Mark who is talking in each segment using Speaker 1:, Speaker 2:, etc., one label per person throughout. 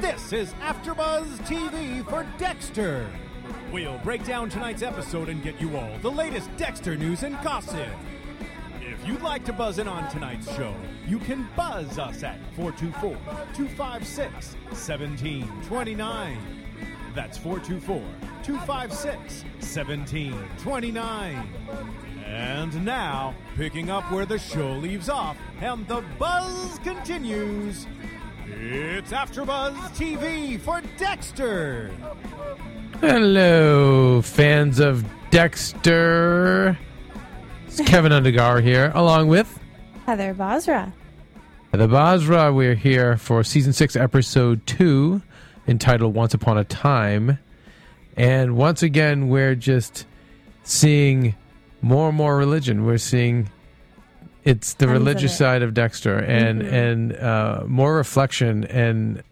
Speaker 1: This is AfterBuzz TV for Dexter. We'll break down tonight's episode and get you all the latest Dexter news and gossip. If you'd like to buzz in on tonight's show, you can buzz us at 424 256 1729. That's 424 256 1729. And now, picking up where the show leaves off and the buzz continues, it's AfterBuzz TV for Dexter.
Speaker 2: Hello, fans of Dexter. It's Keven Undergaro here, along with
Speaker 3: Heather Basra.
Speaker 2: the Basra. We're here for season six, episode two, entitled Once Upon a Time. And once again, we're just seeing more and more religion. We're seeing it's the religious
Speaker 3: it.
Speaker 2: side of Dexter and
Speaker 3: Mhm.
Speaker 2: and uh, more reflection and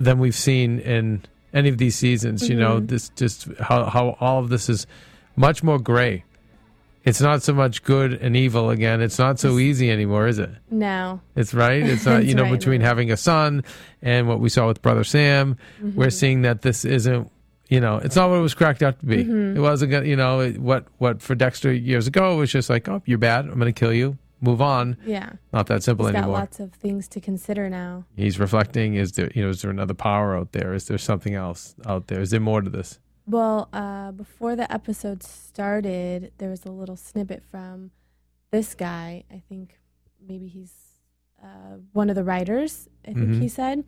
Speaker 2: than we've seen in any of these seasons. You know,
Speaker 3: Mhm.
Speaker 2: this just how how all of this is much more gray. It's not so much good and evil again. It's not so easy anymore, is it?
Speaker 3: No.
Speaker 2: It's right. It's not, you know,
Speaker 3: right,
Speaker 2: between
Speaker 3: right.
Speaker 2: having a son and what we saw with Brother Sam, we're
Speaker 3: Mhm.
Speaker 2: seeing that this isn't, you know, it's not what it was cracked out to be.
Speaker 3: Mhm.
Speaker 2: It wasn't, you know, what what for Dexter years ago was just like, oh, you're bad. I'm going to kill you. Move on.
Speaker 3: Yeah.
Speaker 2: Not that simple
Speaker 3: He's got
Speaker 2: anymore.
Speaker 3: lots of things to consider now.
Speaker 2: He's reflecting. Is there, you know, is there another power out there? Is there something else out there? Is there more to this?
Speaker 3: Well, uh, before the episode started, there was a little snippet from this guy. I think maybe he's uh, one of the writers, I think
Speaker 2: Mhm.
Speaker 3: he said.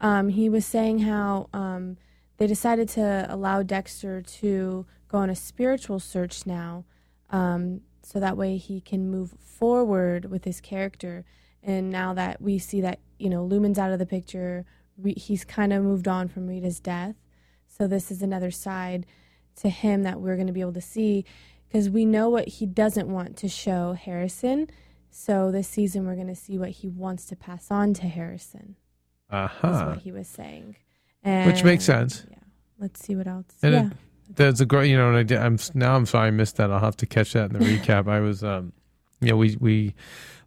Speaker 3: Um, he was saying how um, they decided to allow Dexter to go on a spiritual search now, um, so that way he can move forward with his character. And now that we see that you know Lumen's out of the picture, Re- he's kind of moved on from Rita's death. So this is another side to him that we're going to be able to see because we know what he doesn't want to show Harrison. So this season we're going to see what he wants to pass on to Harrison.
Speaker 2: Uh huh.
Speaker 3: what he was saying. And,
Speaker 2: Which makes sense.
Speaker 3: Yeah. Let's see what else.
Speaker 2: And
Speaker 3: yeah.
Speaker 2: it, there's a great, you know, and I did, I'm now I'm sorry I missed that. I'll have to catch that in the recap. I was, um, you know, we we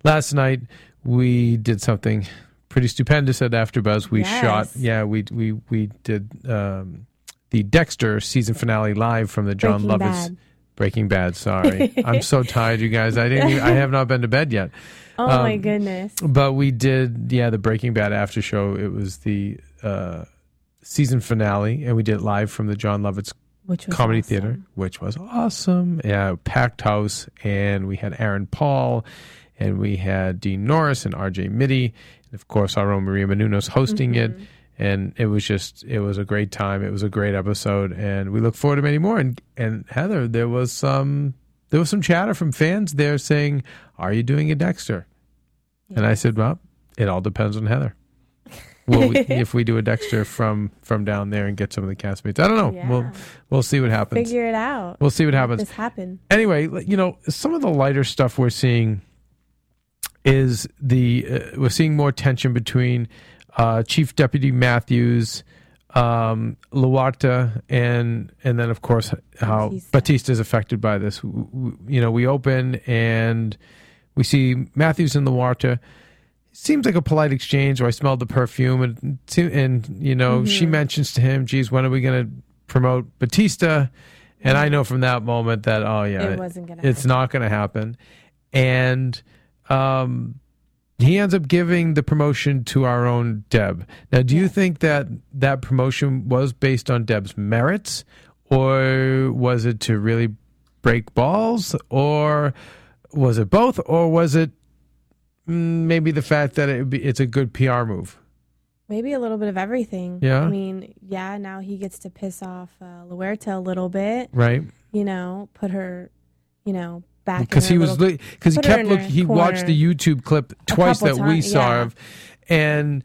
Speaker 2: last night we did something pretty stupendous at AfterBuzz. We
Speaker 3: Yes.
Speaker 2: shot, yeah, we we we did um, the Dexter season finale live from the Jon
Speaker 3: Breaking
Speaker 2: Lovitz
Speaker 3: Bad.
Speaker 2: Breaking Bad. Sorry, I'm so tired, you guys. I didn't. Even, I have not been to bed yet.
Speaker 3: Oh my
Speaker 2: um,
Speaker 3: goodness.
Speaker 2: But we did, yeah, the Breaking Bad after show. It was the uh, season finale, and we did it live from the Jon Lovitz
Speaker 3: Which was
Speaker 2: Comedy
Speaker 3: awesome.
Speaker 2: Theater, which was awesome. Yeah, packed house, and we had Aaron Paul, and we had Dean Norris and R.J. Mitte, and of course our own Maria Menounos hosting it.
Speaker 3: Mm-hmm.
Speaker 2: And it was just, it was a great time. It was a great episode, and we look forward to many more. And and Heather, there was some, there was some chatter from fans there saying, "Are you doing a Dexter?" And I said, "Well, it all depends on Heather." We, if we do a Dexter from from down there and get some of the castmates, I don't know.
Speaker 3: Yeah.
Speaker 2: We'll we'll see what happens.
Speaker 3: Figure it out.
Speaker 2: We'll see what happens.
Speaker 3: This happen.
Speaker 2: Anyway, you know, some of the lighter stuff we're seeing is the uh, we're seeing more tension between uh, Chief Deputy Matthews, um, LaGuerta, and and then of course how
Speaker 3: Batista.
Speaker 2: Is affected by this. W- w- You know, we open and we see Matthews and LaGuerta. Seems like a polite exchange. Or I smelled the perfume, and and you know she mentions to him, "Geez, when are we going to promote Batista?" And I know from that moment that oh yeah,
Speaker 3: It wasn't gonna
Speaker 2: It's
Speaker 3: happen.
Speaker 2: not going to happen, and um, he ends up giving the promotion to our own Deb. Now, do you think that that promotion was based on Deb's merits, or was it to really break balls, or was it both, or was it maybe the fact that it be, it's a good PR move?
Speaker 3: Maybe a little bit of everything.
Speaker 2: Yeah?
Speaker 3: I mean, yeah, now he gets to piss off uh, LaGuerta a little bit,
Speaker 2: Right?
Speaker 3: you know, put her, you know, back. in
Speaker 2: because he was because he kept
Speaker 3: in
Speaker 2: looking. He watched the YouTube clip twice that we saw
Speaker 3: yeah.
Speaker 2: of, and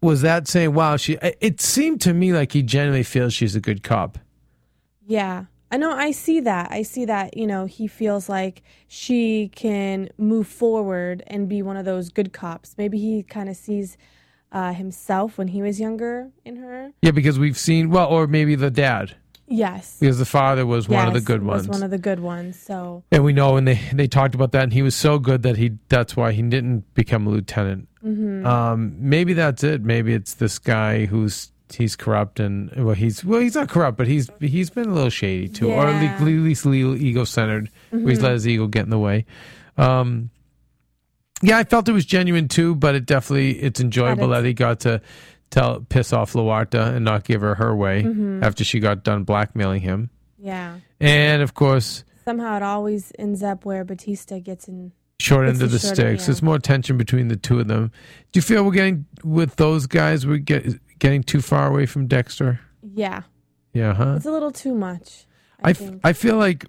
Speaker 2: was that saying, "Wow, she"? It seemed to me like he genuinely feels she's a good cop.
Speaker 3: Yeah. I know I see that. I see that, you know, he feels like she can move forward and be one of those good cops. Maybe he kind of sees uh, himself when he was younger in her.
Speaker 2: Yeah, because we've seen well, or maybe the dad,
Speaker 3: Yes.
Speaker 2: because the father was one of the
Speaker 3: Yes,
Speaker 2: good
Speaker 3: was
Speaker 2: ones.
Speaker 3: one of the good ones. So,
Speaker 2: And we know, and they they talked about that, and he was so good that he that's why he didn't become a lieutenant.
Speaker 3: Mm-hmm.
Speaker 2: Um, maybe that's it. Maybe it's this guy who's he's corrupt and well, he's well, he's not corrupt, but he's he's been a little shady too, or at
Speaker 3: Yeah.
Speaker 2: least, at least a little ego centered. Where he's let his ego get in the way. Um, yeah, I felt it was genuine too, but it definitely it's enjoyable
Speaker 3: But
Speaker 2: that he got to tell piss off LaGuerta and not give her her way
Speaker 3: Mm-hmm.
Speaker 2: after she got done blackmailing him.
Speaker 3: yeah.
Speaker 2: And of course,
Speaker 3: Somehow it always ends up where Batista gets in.
Speaker 2: Short
Speaker 3: It's
Speaker 2: end of the
Speaker 3: shorter,
Speaker 2: sticks.
Speaker 3: yeah.
Speaker 2: There's more tension between the two of them. Do you feel we're getting with those guys? We're get, getting too far away from Dexter.
Speaker 3: Yeah.
Speaker 2: Yeah, huh?
Speaker 3: It's a little too much. I,
Speaker 2: I, f-. I feel like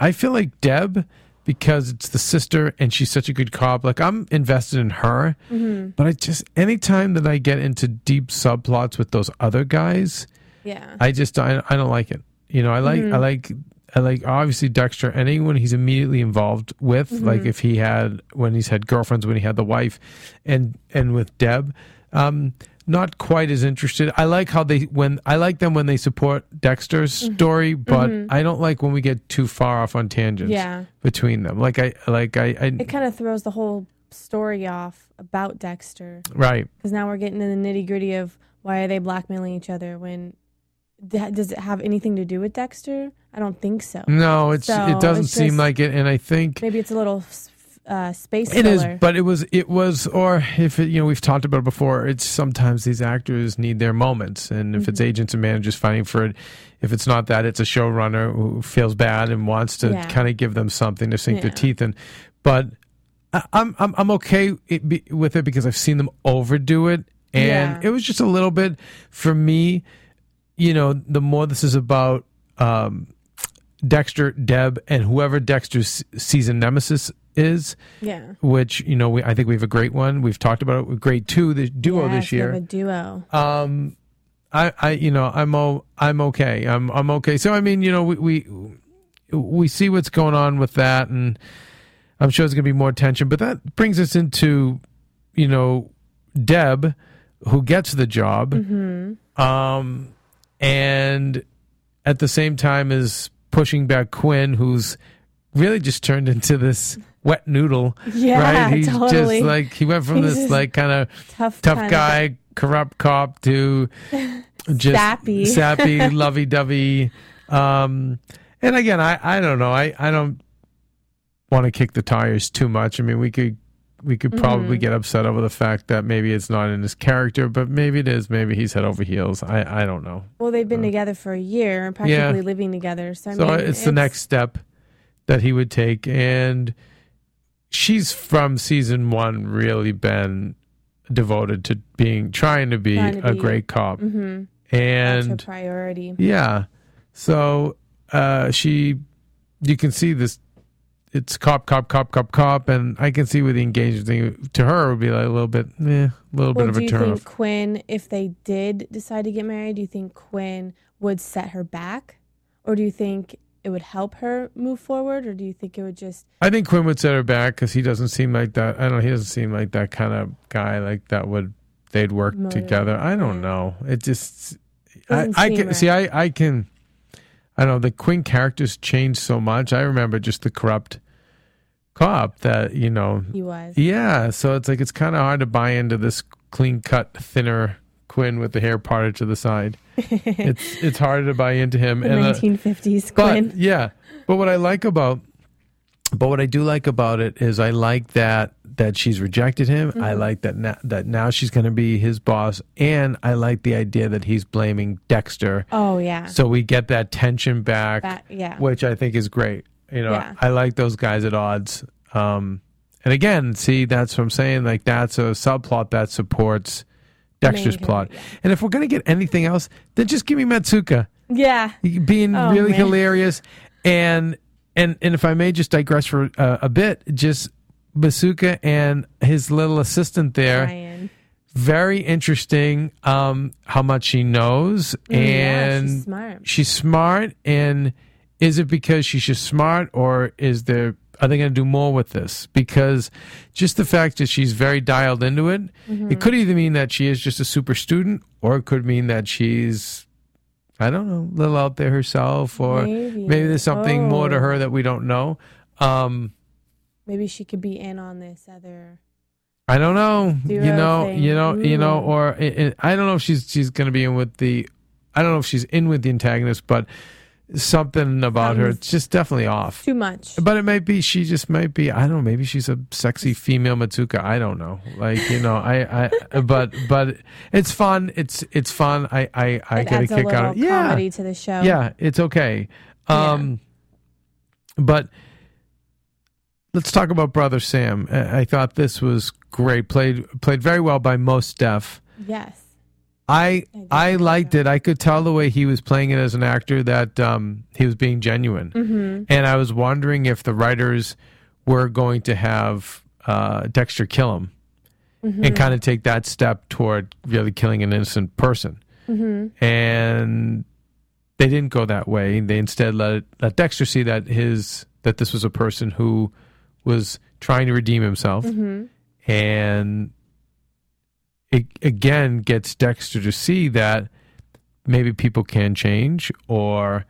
Speaker 2: I feel like Deb because it's the sister and she's such a good cop. Like I'm invested in her,
Speaker 3: Mm-hmm.
Speaker 2: but I just anytime that I get into deep subplots with those other guys,
Speaker 3: yeah.
Speaker 2: I just I, I don't like it. You know, I like
Speaker 3: Mm-hmm.
Speaker 2: I like like obviously Dexter. Anyone he's immediately involved with,
Speaker 3: Mm-hmm.
Speaker 2: like if he had when he's had girlfriends, when he had the wife, and and with Deb, um, not quite as interested. I like how they when I like them when they support Dexter's
Speaker 3: Mm-hmm.
Speaker 2: story, but I don't like when we get too far off on tangents
Speaker 3: yeah.
Speaker 2: between them. Like I like I, I
Speaker 3: It kind of throws the whole story off about Dexter.
Speaker 2: right.
Speaker 3: because now we're getting in the nitty gritty of why are they blackmailing each other when does it have anything to do with Dexter? I don't think so.
Speaker 2: No, it's
Speaker 3: So,
Speaker 2: it doesn't
Speaker 3: it's
Speaker 2: seem
Speaker 3: just-
Speaker 2: like it, and I think
Speaker 3: Maybe it's a little uh, space
Speaker 2: It is,
Speaker 3: filler.
Speaker 2: but it was it was, or if it, you know we've talked about it before. It's sometimes these actors need their moments, and if
Speaker 3: Mm-hmm.
Speaker 2: it's agents and managers fighting for it, if it's not that, it's a showrunner who feels bad and wants to
Speaker 3: Yeah.
Speaker 2: kind of give them something to sink their teeth in. But I, I'm I'm I'm okay it be, with it because I've seen them overdo it, and
Speaker 3: Yeah.
Speaker 2: it was just a little bit for me. You know, the more this is about. Um, Dexter, Deb, and whoever Dexter's season nemesis is,
Speaker 3: yeah.
Speaker 2: which you know we, I think we have a great one. We've talked about it with great two the duo
Speaker 3: Yes,
Speaker 2: this
Speaker 3: we have
Speaker 2: year.
Speaker 3: a duo.
Speaker 2: Um, I, I you know I'm o, I'm okay. I'm I'm okay. So I mean you know we we we see what's going on with that, and I'm sure there's gonna be more tension. But that brings us into you know Deb, who gets the job,
Speaker 3: Mm-hmm.
Speaker 2: um, and at the same time is pushing back Quinn, who's really just turned into this wet noodle.
Speaker 3: Yeah,
Speaker 2: right? He's
Speaker 3: totally.
Speaker 2: just like he went from
Speaker 3: He's
Speaker 2: this like kind of
Speaker 3: tough,
Speaker 2: tough guy, corrupt cop to just
Speaker 3: Sappy.
Speaker 2: sappy, lovey dovey. Um, and again, I, I don't know. I, I don't want to kick the tires too much. I mean, we could we could probably
Speaker 3: Mhm.
Speaker 2: get upset over the fact that maybe it's not in his character, but maybe it is. Maybe he's head over heels. I, I don't know.
Speaker 3: Well, they've been together for a year, practically living together. So I
Speaker 2: so
Speaker 3: mean,
Speaker 2: it's, the next step that he would take, and she's from season one really been devoted to being trying to be
Speaker 3: Trying to
Speaker 2: a
Speaker 3: be-
Speaker 2: great cop,
Speaker 3: Mm-hmm. That's her
Speaker 2: and
Speaker 3: priority.
Speaker 2: yeah, so uh, she, you can see this. It's cop, cop, cop, cop, cop, and I can see with the engagement thing to her would be like a little bit, eh, a little
Speaker 3: Well,
Speaker 2: bit of a turn.
Speaker 3: do you think
Speaker 2: off.
Speaker 3: Quinn, if they did decide to get married, do you think Quinn would set her back, or do you think it would help her move forward, or do you think it would just?
Speaker 2: I think Quinn would set her back because he doesn't seem like that. I don't know. He doesn't seem like that kind of guy. Like that would they'd work together. I don't
Speaker 3: yeah.
Speaker 2: know. It just I,
Speaker 3: Doesn't
Speaker 2: I can
Speaker 3: right.
Speaker 2: see. I I can. I don't know. The Quinn characters changed so much. I remember just the corrupt cop that you know.
Speaker 3: He was.
Speaker 2: Yeah. So it's like it's kind of hard to buy into this clean cut, thinner Quinn with the hair parted to the side. it's it's harder to buy into him.
Speaker 3: the
Speaker 2: and uh,
Speaker 3: 1950s
Speaker 2: but
Speaker 3: Quinn.
Speaker 2: yeah, but what I like about, but what I do like about it is I like that that she's rejected him. I
Speaker 3: Mm-hmm.
Speaker 2: like that now that now she's going to be his boss, and I like the idea that he's blaming Dexter.
Speaker 3: Oh yeah.
Speaker 2: So we get that tension back,
Speaker 3: Back- yeah.
Speaker 2: which I think is great. You know,
Speaker 3: Yeah.
Speaker 2: I like those guys at odds. Um, and again, see, that's what I'm saying. Like that's a subplot that supports Dexter's plot. And if we're gonna get anything else, then just give me Masuka
Speaker 3: Yeah.
Speaker 2: being
Speaker 3: Oh,
Speaker 2: really
Speaker 3: man.
Speaker 2: hilarious and and and if I may just digress for uh, a bit, just Masuka and his little assistant there,
Speaker 3: Ryan.
Speaker 2: very interesting um, how much she knows,
Speaker 3: Mm, yeah,
Speaker 2: and
Speaker 3: she's smart.
Speaker 2: she's smart. And is it because she's just smart, or is there are they going to do more with this? Because just the fact that she's very dialed into it,
Speaker 3: Mm-hmm.
Speaker 2: it could either mean that she is just a super student, or it could mean that she's I don't know, a little out there herself, or
Speaker 3: Maybe.
Speaker 2: maybe there's something more to
Speaker 3: Oh.
Speaker 2: her that we don't know. Um,
Speaker 3: Maybe she could be in on this other.
Speaker 2: I don't know.
Speaker 3: Do
Speaker 2: you know,
Speaker 3: thing.
Speaker 2: you know, you know, or it, it- I don't know if she's she's going to be in with the. I don't know if she's in with the antagonist, but something about her. It's just definitely off.
Speaker 3: Too much.
Speaker 2: But it might be she just might be. I don't know. Maybe she's a sexy female Masuka. I don't know. Like you know, I, I. But but it's fun. It's it's fun. I I I
Speaker 3: it
Speaker 2: get a kick out of it. Yeah,
Speaker 3: comedy to the show.
Speaker 2: yeah, it's okay.
Speaker 3: Yeah.
Speaker 2: Um, but let's talk about Brother Sam. I, I thought this was great. Played played very well by Mos Def.
Speaker 3: Yes.
Speaker 2: I I liked it. I could tell the way he was playing it as an actor that um, he was being genuine,
Speaker 3: Mm-hmm.
Speaker 2: and I was wondering if the writers were going to have uh, Dexter kill him
Speaker 3: Mm-hmm.
Speaker 2: and kind of take that step toward really killing an innocent person,
Speaker 3: Mm-hmm.
Speaker 2: and they didn't go that way. They instead let let Dexter see that his that this was a person who was trying to redeem himself,
Speaker 3: Mm-hmm.
Speaker 2: and it again gets Dexter to see that maybe people can change, or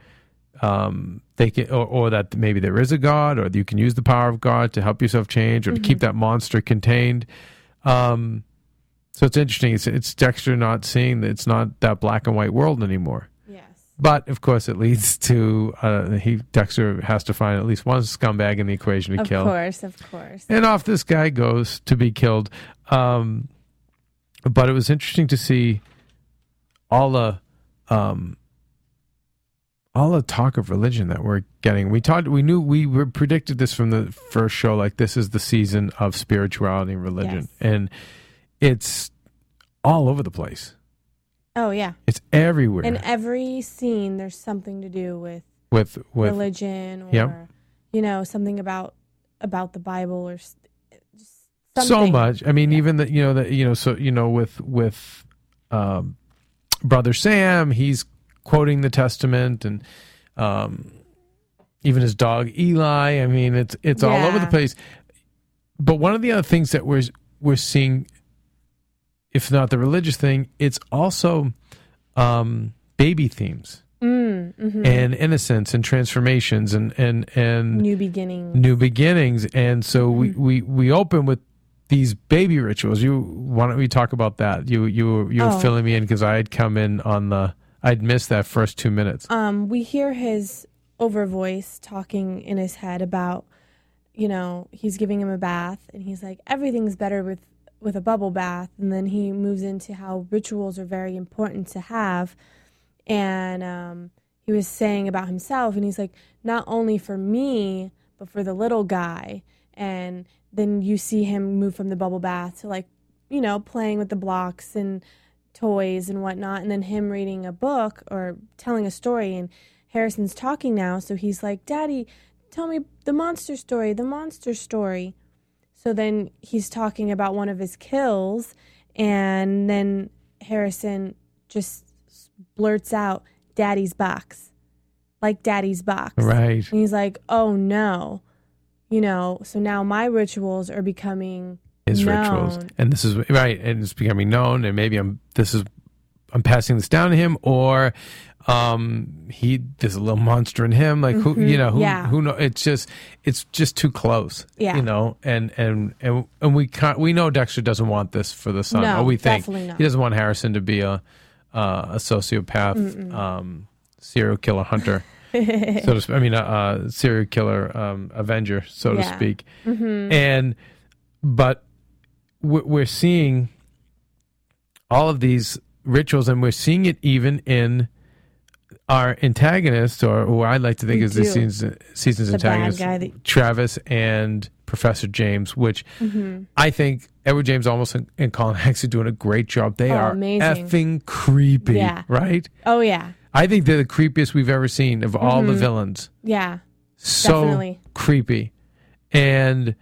Speaker 2: um, they can, or, or that maybe there is a God, or you can use the power of God to help yourself change, or to keep that monster contained. Um, so it's interesting. It's, it's Dexter not seeing that it's not that black and white world anymore.
Speaker 3: Yes.
Speaker 2: But of course, it leads to uh, he Dexter has to find at least one scumbag in the equation to
Speaker 3: Of
Speaker 2: kill, Of
Speaker 3: course. Of course.
Speaker 2: and off this guy goes to be killed. Um, but it was interesting to see all the um, all the talk of religion that we're getting. We talked, we knew, we were predicted this from the first show. Like this is the season of spirituality and religion,
Speaker 3: Yes.
Speaker 2: and it's all over the place.
Speaker 3: Oh yeah.
Speaker 2: It's everywhere
Speaker 3: In every scene, there's something to do with
Speaker 2: with with
Speaker 3: religion or
Speaker 2: Yep.
Speaker 3: you know something about about the Bible or
Speaker 2: so much. I mean, even the you know that you know so you know with with um, brother Sam, he's quoting the Testament and um, even his dog Eli. I mean, it's it's all over the place. But one of the other things that we're we're seeing, if not the religious thing, it's also um, baby themes
Speaker 3: Mm, mhm.
Speaker 2: and innocence and transformations and and and
Speaker 3: New beginning.
Speaker 2: new beginnings and so we, we we open with these baby rituals. You why don't we talk about that? You you were you were
Speaker 3: Oh.
Speaker 2: filling me in because i had come in on the i'd missed that first two minutes.
Speaker 3: Um, we hear his over voice talking in his head about, you know, he's giving him a bath, and he's like, everything's better with with a bubble bath, and then he moves into how rituals are very important to have, and um, he was saying about himself, and he's like, not only for me, but for the little guy, and then you see him move from the bubble bath to like, you know, playing with the blocks and toys and whatnot, and then him reading a book or telling a story. And Harrison's talking now, so he's like, Daddy, tell me the monster story, the monster story. So then he's talking about one of his kills, and then Harrison just blurts out, Daddy's box. Like Daddy's box.
Speaker 2: right
Speaker 3: And he's like, oh no. You know, so now my rituals are becoming
Speaker 2: his rituals and this is right and it's becoming known and maybe i'm this is i'm passing this down to him or um he there's a little monster in him like who you know who
Speaker 3: Mm-hmm. Yeah.
Speaker 2: who know it's just it's just too close
Speaker 3: Yeah.
Speaker 2: you know and and and, and we can't we know dexter doesn't want this for the son
Speaker 3: No,
Speaker 2: or we think he doesn't want harrison to be a uh, a sociopath um serial killer hunter so to speak. I mean, a uh, serial killer um, avenger, so to
Speaker 3: Yeah. Mm-hmm.
Speaker 2: speak. And but we're seeing all of these rituals, and we're seeing it even in our antagonists, or who I like to think
Speaker 3: We
Speaker 2: is the season's, season's
Speaker 3: The
Speaker 2: antagonist,
Speaker 3: that-
Speaker 2: Travis and Professor James, which
Speaker 3: Mm-hmm.
Speaker 2: I think Edward James Olmos and, and Colin Hanks are doing a great job. They
Speaker 3: Oh,
Speaker 2: are
Speaker 3: amazing.
Speaker 2: effing creepy,
Speaker 3: Yeah.
Speaker 2: right?
Speaker 3: Oh yeah.
Speaker 2: I think they're the creepiest we've ever seen of all the villains.
Speaker 3: Yeah.
Speaker 2: So
Speaker 3: Definitely.
Speaker 2: creepy. And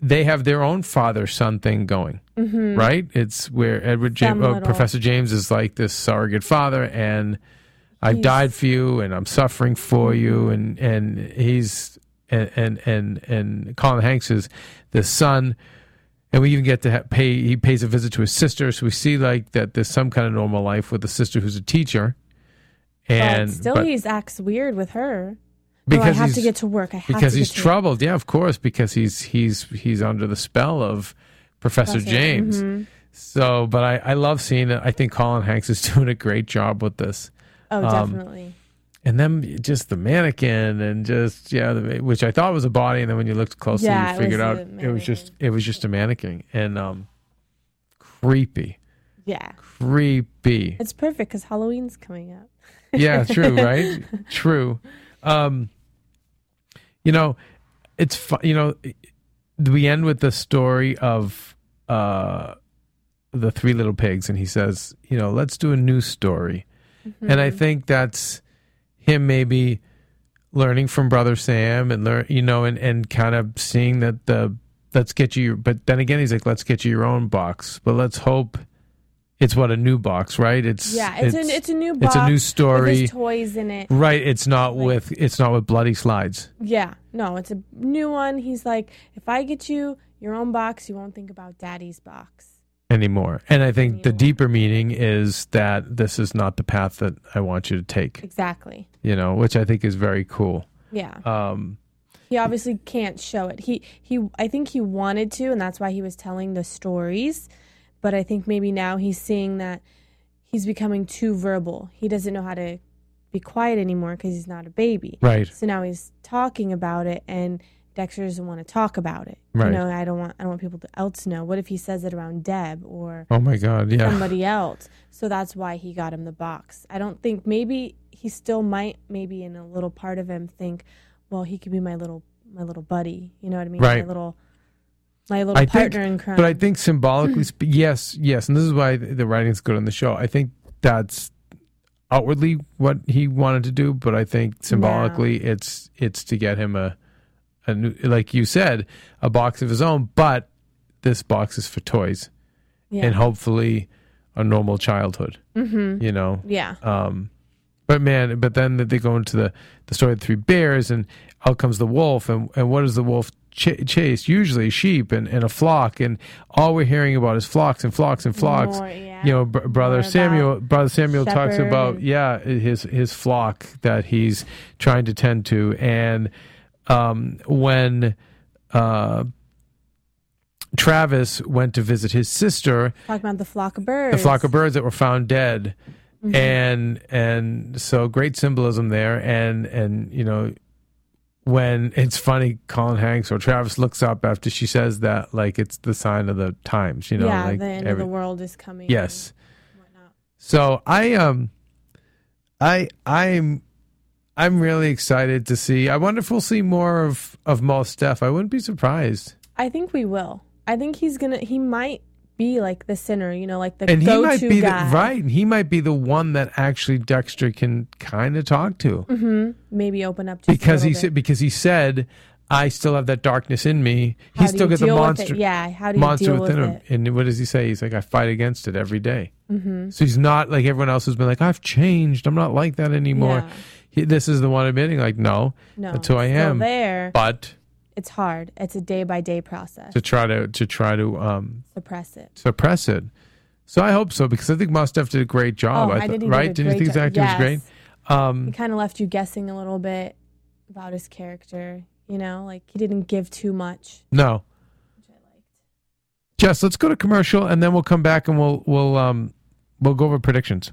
Speaker 2: they have their own father son thing going, right? It's where Edward James,
Speaker 3: Mm-hmm.
Speaker 2: Uh,
Speaker 3: little-
Speaker 2: Professor James is like this surrogate father, and I've
Speaker 3: He's-
Speaker 2: died for you, and I'm suffering for you, and and he's and and and, and Colin Hanks is the son. And we even get to ha- pay. He pays a visit to his sister, so we see like that. There's some kind of normal life with a sister who's a teacher, and
Speaker 3: but still,
Speaker 2: but-
Speaker 3: he acts weird with her.
Speaker 2: because
Speaker 3: no, I have to get to work. I have
Speaker 2: because
Speaker 3: to
Speaker 2: he's troubled. Yeah, of course, because he's he's he's under the spell of Professor,
Speaker 3: Professor,
Speaker 2: James.
Speaker 3: mhm.
Speaker 2: So, but I I love seeing it. I think Colin Hanks is doing a great job with this.
Speaker 3: Oh,
Speaker 2: Um,
Speaker 3: definitely.
Speaker 2: And then just the mannequin and just yeah, the, which I thought was a body, and then when you looked closely,
Speaker 3: Yeah,
Speaker 2: you figured out it was just it was just a mannequin and um, creepy,
Speaker 3: Yeah,
Speaker 2: creepy.
Speaker 3: it's perfect because Halloween's coming up.
Speaker 2: Yeah, true, right? true. Um, you know, it's fu- you know, we end with the story of uh the three little pigs and he says, you know, let's do a new story. And I think that's him maybe learning from brother Sam and learn, you know, and and kind of seeing that the let's get you but then again he's like let's get you your own box, but let's hope it's what a new box, right? It's
Speaker 3: Yeah, it's, a it's a new box.
Speaker 2: it's a new story.
Speaker 3: toys in it.
Speaker 2: Right, it's not
Speaker 3: Like-
Speaker 2: with it's not with bloody slides
Speaker 3: Yeah, no, it's a new one. He's like, if I get you your own box, you won't think about Daddy's box.
Speaker 2: anymore. And I think the deeper meaning is that this is not the path that I want you to take,
Speaker 3: Exactly.
Speaker 2: you know, which I think is very cool.
Speaker 3: Yeah.
Speaker 2: Um
Speaker 3: he obviously can't show it. He he I think he wanted to and that's why he was telling the stories, but I think maybe now he's seeing that he's becoming too verbal. He doesn't know how to be quiet anymore cuz he's not a baby.
Speaker 2: right.
Speaker 3: So now he's talking about it and Dexter doesn't want to talk about it.
Speaker 2: Right.
Speaker 3: You know, I don't want I don't want people to else to know. What if he says it around Deb or
Speaker 2: Oh my god, yeah.
Speaker 3: somebody else? So that's why he got him the box. I don't think maybe he still might maybe in a little part of him think, well, he could be my little my little buddy. You know what I mean?
Speaker 2: Right.
Speaker 3: My little my little
Speaker 2: I think,
Speaker 3: partner in crime.
Speaker 2: but I think symbolically, sp- yes, yes, and this is why the writing's good on the show. I think that's outwardly what he wanted to do, but I think symbolically, it's it's to get him a a new, like you said, a box of his own. But this box is for toys,
Speaker 3: yeah.
Speaker 2: and hopefully, a normal childhood. Mm-hmm. You know,
Speaker 3: yeah.
Speaker 2: um, but man, but then they go into the, the story of the three bears, and out comes the wolf, and, and what does the wolf ch- chase? Usually sheep and, and a flock, and all we're hearing about is flocks and flocks and flocks.
Speaker 3: More, yeah.
Speaker 2: You know, br- brother Samuel, brother Samuel talks about yeah his his flock that he's trying to tend to, and um, when uh, Travis went to visit his sister,
Speaker 3: Talking about the flock of birds.
Speaker 2: the flock of birds that were found dead
Speaker 3: Mm-hmm.
Speaker 2: and and so great symbolism there and and you know when it's funny colin hanks or travis looks up after she says that like it's the sign of the times you know
Speaker 3: yeah,
Speaker 2: like
Speaker 3: the end
Speaker 2: every-
Speaker 3: of the world is coming.
Speaker 2: yes so i um i i'm i'm really excited to see i wonder if we'll see more of of Mos Def. i wouldn't be surprised
Speaker 3: I think we will. I think he's gonna. He might be like the sinner. You know, like the
Speaker 2: and he might be
Speaker 3: guy.
Speaker 2: the right he might be the one that actually dexter can kind of talk to
Speaker 3: Maybe open up to
Speaker 2: because he said because he said I still have that darkness in me.
Speaker 3: How
Speaker 2: He's still got the monster?
Speaker 3: Yeah, how do you
Speaker 2: monster
Speaker 3: deal
Speaker 2: within
Speaker 3: with
Speaker 2: him.
Speaker 3: it?
Speaker 2: And what does he say? He's like I fight against it every day. Mm-hmm. So he's not like everyone else who's been like I've changed. I'm not like that anymore.
Speaker 3: Yeah.
Speaker 2: He, this is the one admitting like no,
Speaker 3: No,
Speaker 2: that's who I am.
Speaker 3: There,
Speaker 2: But
Speaker 3: it's hard. It's a day by day process.
Speaker 2: to try to to try to um,
Speaker 3: Suppress it.
Speaker 2: suppress it. So I hope so because I think Mos Def did a great job.
Speaker 3: oh,
Speaker 2: I
Speaker 3: I
Speaker 2: thought-
Speaker 3: did. He
Speaker 2: right?
Speaker 3: Did
Speaker 2: you think his
Speaker 3: job.
Speaker 2: acting was great? Um,
Speaker 3: He kind of left you guessing a little bit about his character. You know, like he didn't give too much.
Speaker 2: no.
Speaker 3: Which I liked.
Speaker 2: Jess, let's go to commercial and then we'll come back and we'll we'll um we'll go over predictions.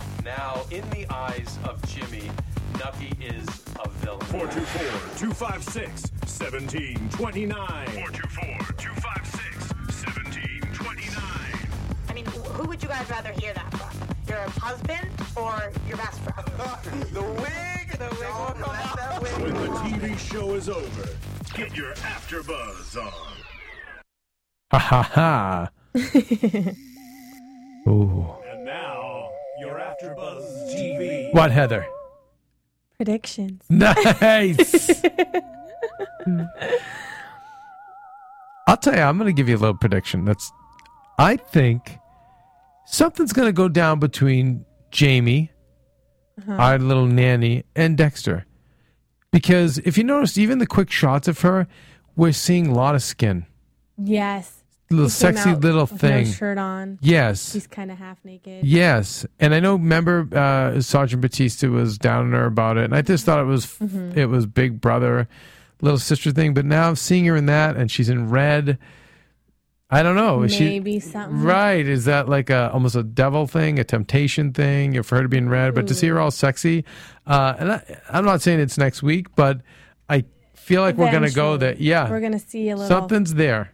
Speaker 4: Now, in the eyes of Jimmy, Nucky is a villain.
Speaker 5: 424-256-1729. 424-256-1729.
Speaker 6: I mean, who would you guys rather hear that from? Your husband or your best friend?
Speaker 7: The wig! The wig will come out.
Speaker 5: When the TV show is over, get your AfterBuzz on.
Speaker 2: Ha ha ha. Ooh. What, Heather?
Speaker 3: Predictions.
Speaker 2: Nice. I'll tell you, I'm going to give you a little prediction. That's, I think something's going to go down between Jamie, uh-huh. our little nanny, and Dexter. Because if you notice, even the quick shots of her, we're seeing a lot of skin.
Speaker 3: Yes.
Speaker 2: Little sexy
Speaker 3: out
Speaker 2: little
Speaker 3: with no
Speaker 2: thing.
Speaker 3: shirt on.
Speaker 2: Yes.
Speaker 3: He's kind of half naked.
Speaker 2: Yes, and I know. Remember, uh, Sergeant Batista was down on her about it, and I just thought it was
Speaker 3: Mhm.
Speaker 2: it was Big Brother, little sister thing. But now I'm seeing her in that, and she's in red. I don't know. Is
Speaker 3: Maybe
Speaker 2: she
Speaker 3: something.
Speaker 2: right? Is that like a almost a devil thing, a temptation thing? For her to be in red, but to see her all sexy, uh, and I, I'm not saying it's next week, but I feel like we're gonna go
Speaker 3: that.
Speaker 2: Yeah,
Speaker 3: We're gonna see a little.
Speaker 2: something's there.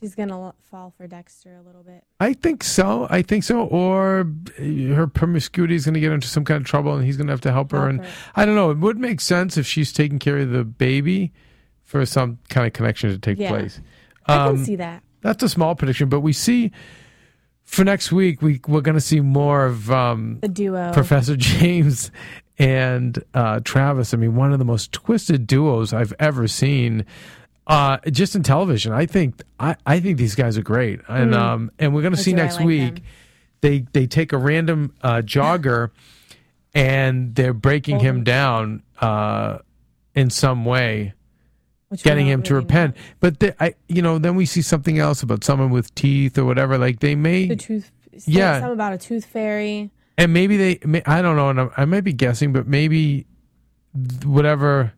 Speaker 3: She's gonna fall for Dexter a little bit.
Speaker 2: I think so. I think so. Or her promiscuity is going to get into some kind of trouble, and he's going to have to help her.
Speaker 3: Help
Speaker 2: and
Speaker 3: her.
Speaker 2: I don't know. It would make sense if she's taking care of the baby for some kind of connection to take
Speaker 3: Yeah.
Speaker 2: place.
Speaker 3: I
Speaker 2: Um,
Speaker 3: can see that.
Speaker 2: That's a small prediction, but we see for next week we we're going to see more of um,
Speaker 3: The duo.
Speaker 2: Professor James and uh, Travis. I mean, one of the most twisted duos I've ever seen. Uh, just in television, I think I, I think these guys are great, and
Speaker 3: Mm.
Speaker 2: um, and we're going to
Speaker 3: I
Speaker 2: see
Speaker 3: do,
Speaker 2: next
Speaker 3: like
Speaker 2: week.
Speaker 3: them.
Speaker 2: They they take a random uh, jogger, and they're breaking him down uh, in some way,
Speaker 3: Which
Speaker 2: getting him to repent. But they, I, you know, then we see something else about someone with teeth or whatever. Like they may,
Speaker 3: The tooth.
Speaker 2: Yeah.
Speaker 3: Something about a tooth fairy.
Speaker 2: and maybe they, I don't know, and I might be guessing, but maybe whatever,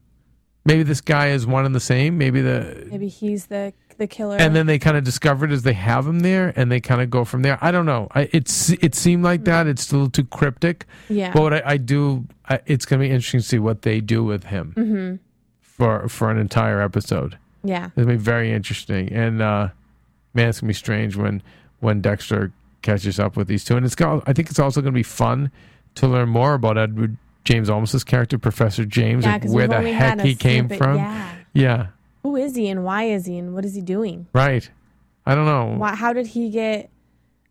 Speaker 2: maybe this guy is one and the same. Maybe the,
Speaker 3: Maybe he's the the killer.
Speaker 2: and then they kind of discover it as they have him there, and they kind of go from there. I don't know. I, it's it seemed like that. It's a little too cryptic.
Speaker 3: Yeah.
Speaker 2: But what I, I do, I, it's going to be interesting to see what they do with him
Speaker 3: Mhm.
Speaker 2: for for an entire episode.
Speaker 3: Yeah.
Speaker 2: It'll be very interesting, and uh, man, it's gonna be strange when when Dexter catches up with these two. And it's got, I think it's also gonna be fun to learn more about Edward James Olmos's character, Professor James,
Speaker 3: Yeah,
Speaker 2: like where the heck he came
Speaker 3: snippet,
Speaker 2: from.
Speaker 3: yeah.
Speaker 2: yeah,
Speaker 3: Who is he and why is he and what is he doing?
Speaker 2: right. I don't know.
Speaker 3: Why, how did he get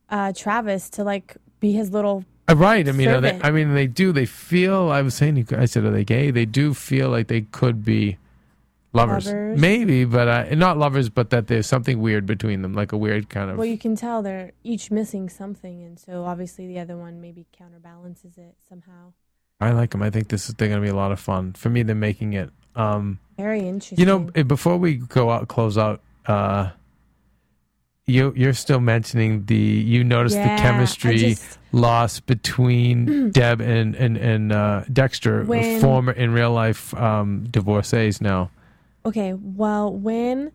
Speaker 3: uh, Travis to like be his little?
Speaker 2: Uh, Right. I mean, are they. I mean, they do. They feel. I was saying. I said, are they gay? They do feel like they could be lovers,
Speaker 3: Lovers.
Speaker 2: maybe, but uh, not lovers. But that there's something weird between them, like a weird kind of.
Speaker 3: Well, you can tell they're each missing something, and so obviously the other one maybe counterbalances it somehow.
Speaker 2: I like them. I think this is they're going to be a lot of fun. For me, they're making it. Um,
Speaker 3: Very interesting.
Speaker 2: you know, eh, before we go out, close out. Uh, you you're still mentioning the you noticed
Speaker 3: Yeah,
Speaker 2: the chemistry
Speaker 3: just-
Speaker 2: loss between Deb and and and uh, Dexter,
Speaker 3: When-
Speaker 2: former in real life um, divorcees now.
Speaker 3: Okay, well, when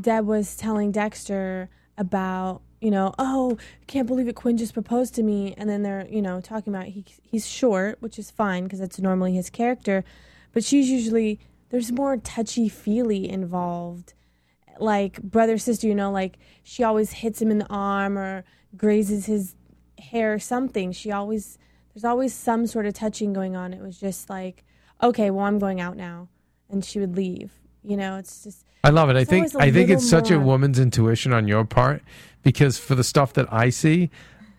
Speaker 3: Deb was telling Dexter about, you know, oh, can't believe it, Quinn just proposed to me, and then they're, you know, talking about he he's short, which is fine because that's normally his character, but she's usually there's more touchy feely involved, like brother sister, you know, like she always hits him in the arm or grazes his hair or something. She always there's always some sort of touching going on. It was just like, okay, well, I'm going out now, and she would leave. You know, it's just
Speaker 2: I love it. I think I think it's such a woman's intuition on your part because for the stuff that I see,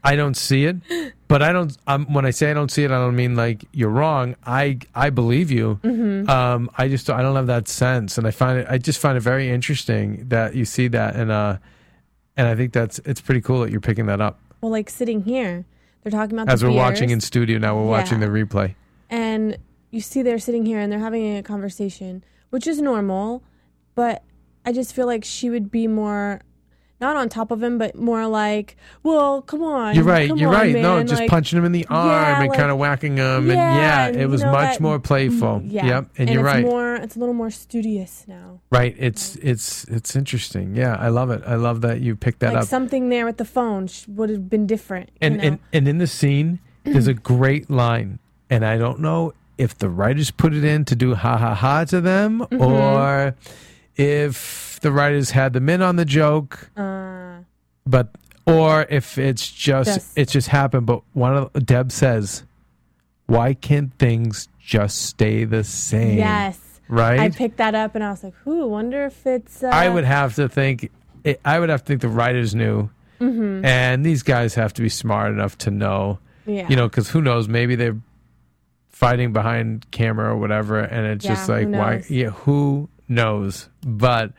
Speaker 2: I don't see it. But I don't. Um, when I say I don't see it, I don't mean like you're wrong. I I believe you.
Speaker 3: Mhm.
Speaker 2: Um, I just I don't have that sense, and I find it. I just find it very interesting that you see that, and uh, and I think that's it's pretty cool that you're picking that up
Speaker 3: well, like sitting here, they're talking about
Speaker 2: as we're watching in studio now. We're watching the replay.
Speaker 3: and you see they're sitting here and they're having a conversation, which is normal, but I just feel like she would be more. Not on top of him, but more like, well, come on.
Speaker 2: You're right.
Speaker 3: come
Speaker 2: You're
Speaker 3: on,
Speaker 2: right. no,
Speaker 3: man,"
Speaker 2: just
Speaker 3: like-
Speaker 2: punching him in the arm
Speaker 3: Yeah,
Speaker 2: and
Speaker 3: like-
Speaker 2: kind of whacking him, and
Speaker 3: Yeah,
Speaker 2: yeah,
Speaker 3: and
Speaker 2: it
Speaker 3: you
Speaker 2: was
Speaker 3: know
Speaker 2: much
Speaker 3: that-
Speaker 2: more playful.
Speaker 3: Mm, yeah.
Speaker 2: Yep, and, you're
Speaker 3: it's
Speaker 2: right.
Speaker 3: More, it's a little more studious now.
Speaker 2: Right. It's it's it's interesting. Yeah, I love it. I love that you picked that up.
Speaker 3: something there with the phone would have been different. you
Speaker 2: and,
Speaker 3: know?
Speaker 2: and and in the scene, there's a great line, and I don't know if the writers put it in to do ha ha ha to them,
Speaker 3: Mhm.
Speaker 2: or if the writers had them in on the joke.
Speaker 3: Uh,
Speaker 2: But or if it's just, it's just happened. But one of Deb says, "Why can't things just stay the same?"
Speaker 3: Yes.
Speaker 2: right.
Speaker 3: I picked that up and I was like, "Who? Wonder if it's." Uh,
Speaker 2: I would have to think. It, I would have to think the writers knew,
Speaker 3: Mhm.
Speaker 2: and these guys have to be smart enough to know.
Speaker 3: Yeah.
Speaker 2: You know, because who knows? Maybe they're fighting behind camera or whatever, and it's just like, why? Yeah, who knows? But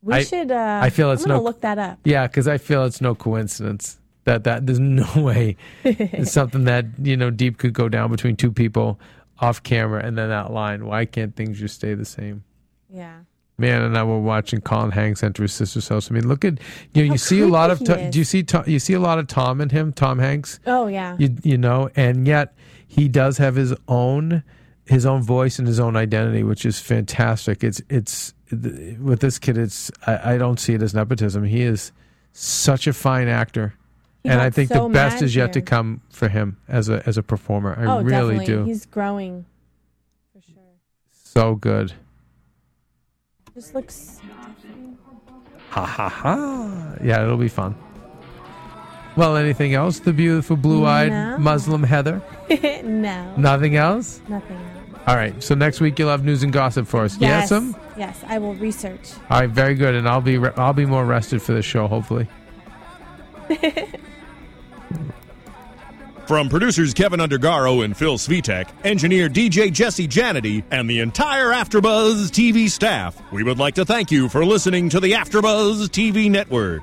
Speaker 3: We
Speaker 2: I-
Speaker 3: should. Uh,
Speaker 2: I feel it's no-
Speaker 3: look that up.
Speaker 2: yeah, because I feel it's no coincidence that that there's no way it's something that you know deep could go down between two people off camera, and then that line. Why can't things just stay the same?
Speaker 3: Yeah.
Speaker 2: Man and I were watching Colin Hanks enter his sister's house. I mean, look at you know you see a lot of Tom, do you see Tom, you see a lot of Tom in him, Tom Hanks.
Speaker 3: Oh yeah.
Speaker 2: You you know, and yet he does have his own his own voice and his own identity, which is fantastic. It's it's with this kid. It's I, I don't see it as nepotism. He is such a fine actor,
Speaker 3: He
Speaker 2: and I think
Speaker 3: so
Speaker 2: the best is yet to come for him as a as a performer. I
Speaker 3: oh,
Speaker 2: really
Speaker 3: definitely.
Speaker 2: do.
Speaker 3: He's growing. For sure.
Speaker 2: so good.
Speaker 3: Just looks.
Speaker 2: Ha ha ha. Yeah, it'll be fun. Well, anything else? The beautiful blue eyed
Speaker 3: No.
Speaker 2: Muslim Heather?
Speaker 3: no.
Speaker 2: Nothing else?
Speaker 3: Nothing. else.
Speaker 2: All right. So next week you'll have news and gossip for us. Yes.
Speaker 3: Yes.
Speaker 2: Some?
Speaker 3: Yes. I will research.
Speaker 2: All right. Very good. And I'll be re- I'll be more rested for the show. Hopefully.
Speaker 5: From producers Keven Undergaro and Phil Svitek, engineer DJ Jesse Janity, and the entire AfterBuzz TV staff, we would like to thank you for listening to the AfterBuzz TV network.